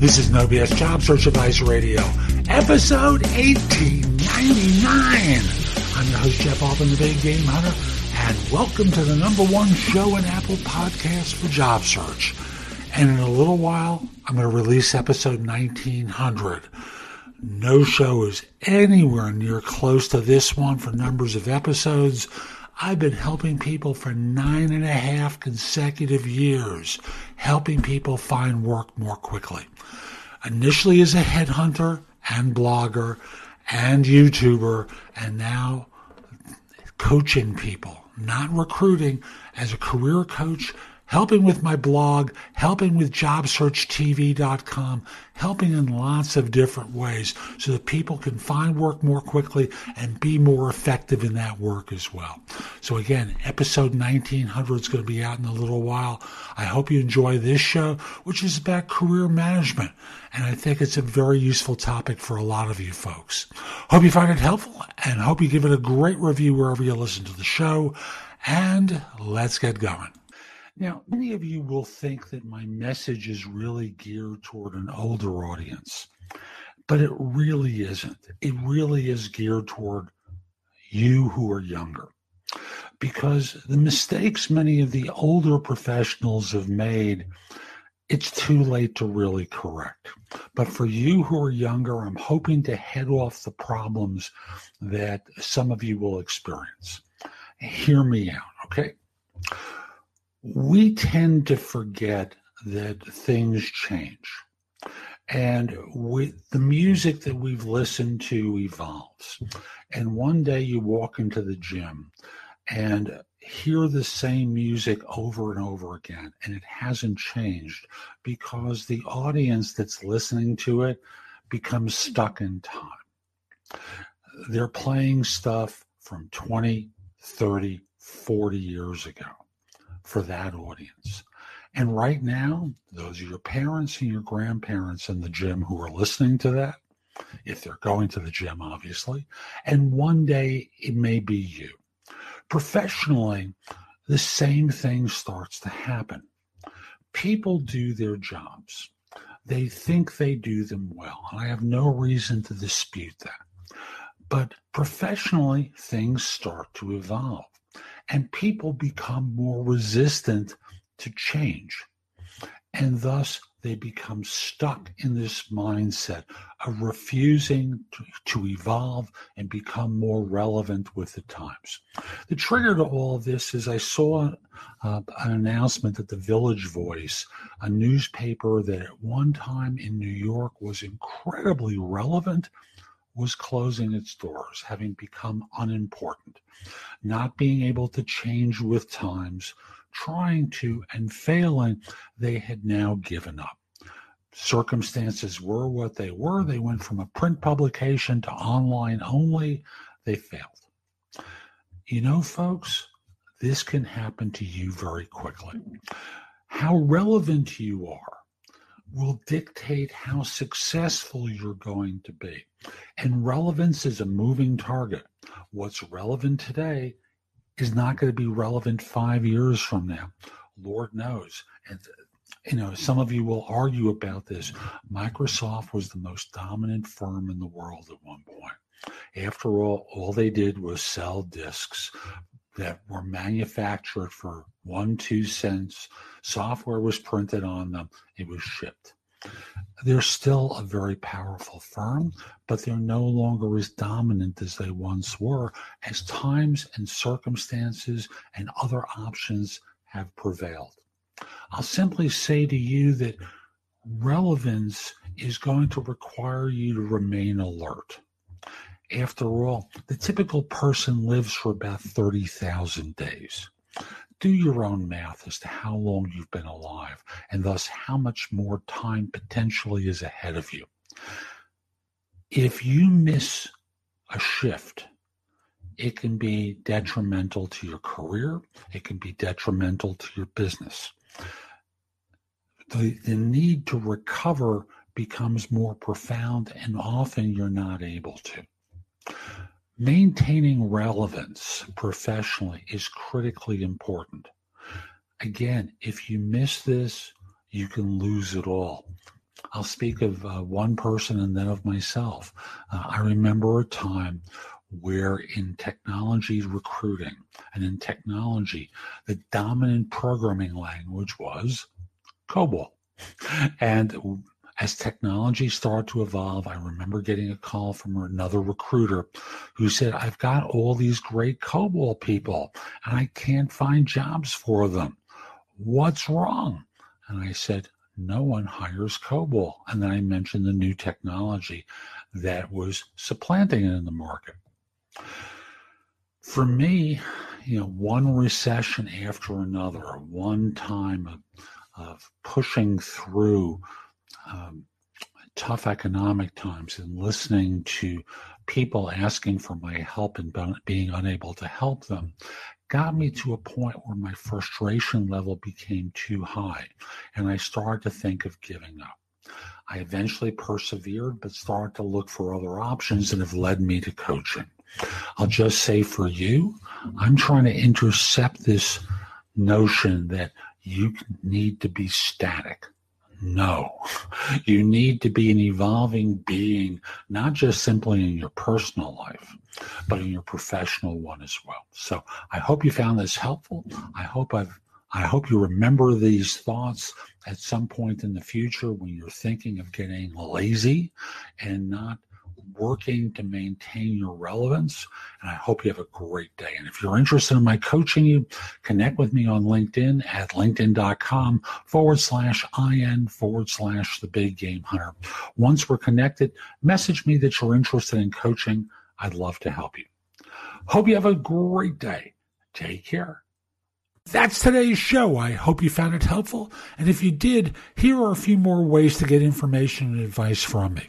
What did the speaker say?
This is No BS Job Search Advice Radio, episode 1899. I'm your host, Jeff Altman, the Big Game Hunter, and welcome to the number one show in Apple Podcasts for job search. And in a little while, I'm going to release episode 1900. No show is anywhere near close to this one for numbers of episodes. I've been helping people for nine and a half consecutive years, helping people find work more quickly. Initially as a headhunter and blogger and YouTuber, and now coaching people, not recruiting, as a career coach helping with my blog, helping with jobsearchtv.com, helping in lots of different ways so that people can find work more quickly and be more effective in that work as well. So again, episode 1900 is going to be out in a little while. I hope you enjoy this show, which is about career management. And I think it's a very useful topic for a lot of you folks. Hope you find it helpful and hope you give it a great review wherever you listen to the show. And let's get going. Now, many of you will think that my message is really geared toward an older audience, but it really isn't. It really is geared toward you who are younger. Because the mistakes many of the older professionals have made, it's too late to really correct. But for you who are younger, I'm hoping to head off the problems that some of you will experience. Hear me out, okay? We tend to forget that things change. And we, the music that we've listened to evolves. And one day you walk into the gym and hear the same music over and over again, and it hasn't changed because the audience that's listening to it becomes stuck in time. They're playing stuff from 20, 30, 40 years ago for that audience. And right now, those are your parents and your grandparents in the gym who are listening to that, if they're going to the gym, obviously. And one day it may be you. Professionally, the same thing starts to happen. People do their jobs. They think they do them well. And I have no reason to dispute that. But professionally, things start to evolve and people become more resistant to change. And thus, they become stuck in this mindset of refusing to, to, evolve and become more relevant with the times. The trigger to all of this is I saw uh, an announcement that the Village Voice, a newspaper that at one time in New York was incredibly relevant, was closing its doors, having become unimportant, not being able to change with times, trying to and failing, they had now given up. Circumstances were what they were. They went from a print publication to online only. They failed. You know, folks, this can happen to you very quickly. How relevant you are will dictate how successful you're going to be. And relevance is a moving target. What's relevant today is not going to be relevant five years from now. Lord knows. And, you know, some of you will argue about this. Microsoft was the most dominant firm in the world at one point. After all, all they did was sell disks that were manufactured for one, two cents. Software was printed on them, it was shipped. They're still a very powerful firm, but they're no longer as dominant as they once were as times and circumstances and other options have prevailed. I'll simply say to you that relevance is going to require you to remain alert. After all, the typical person lives for about 30,000 days. Do your own math as to how long you've been alive and thus how much more time potentially is ahead of you. If you miss a shift, it can be detrimental to your career, it can be detrimental to your business. The, the need to recover becomes more profound, and often you're not able to. Maintaining relevance professionally is critically important. Again, if you miss this, you can lose it all. I'll speak of uh, one person and then of myself. Uh, I remember a time where in technology recruiting and in technology, the dominant programming language was COBOL. And as technology started to evolve, I remember getting a call from another recruiter who said, I've got all these great COBOL people and I can't find jobs for them. What's wrong? And I said, no one hires COBOL. And then I mentioned the new technology that was supplanting it in the market. For me, you know, one recession after another, one time of, of pushing through um, tough economic times and listening to people asking for my help and being unable to help them got me to a point where my frustration level became too high and I started to think of giving up. I eventually persevered, but started to look for other options that have led me to coaching. I'll just say for you, I'm trying to intercept this notion that you need to be static. No, you need to be an evolving being, not just simply in your personal life, but in your professional one as well. So I hope you found this helpful. I hope I've I hope you remember these thoughts at some point in the future when you're thinking of getting lazy and not working to maintain your relevance. And I hope you have a great day. And if you're interested in my coaching you, connect with me on LinkedIn at linkedin.com forward slash IN forward slash the big game hunter. Once we're connected, message me that you're interested in coaching. I'd love to help you. Hope you have a great day. Take care. That's today's show. I hope you found it helpful. And if you did, here are a few more ways to get information and advice from me.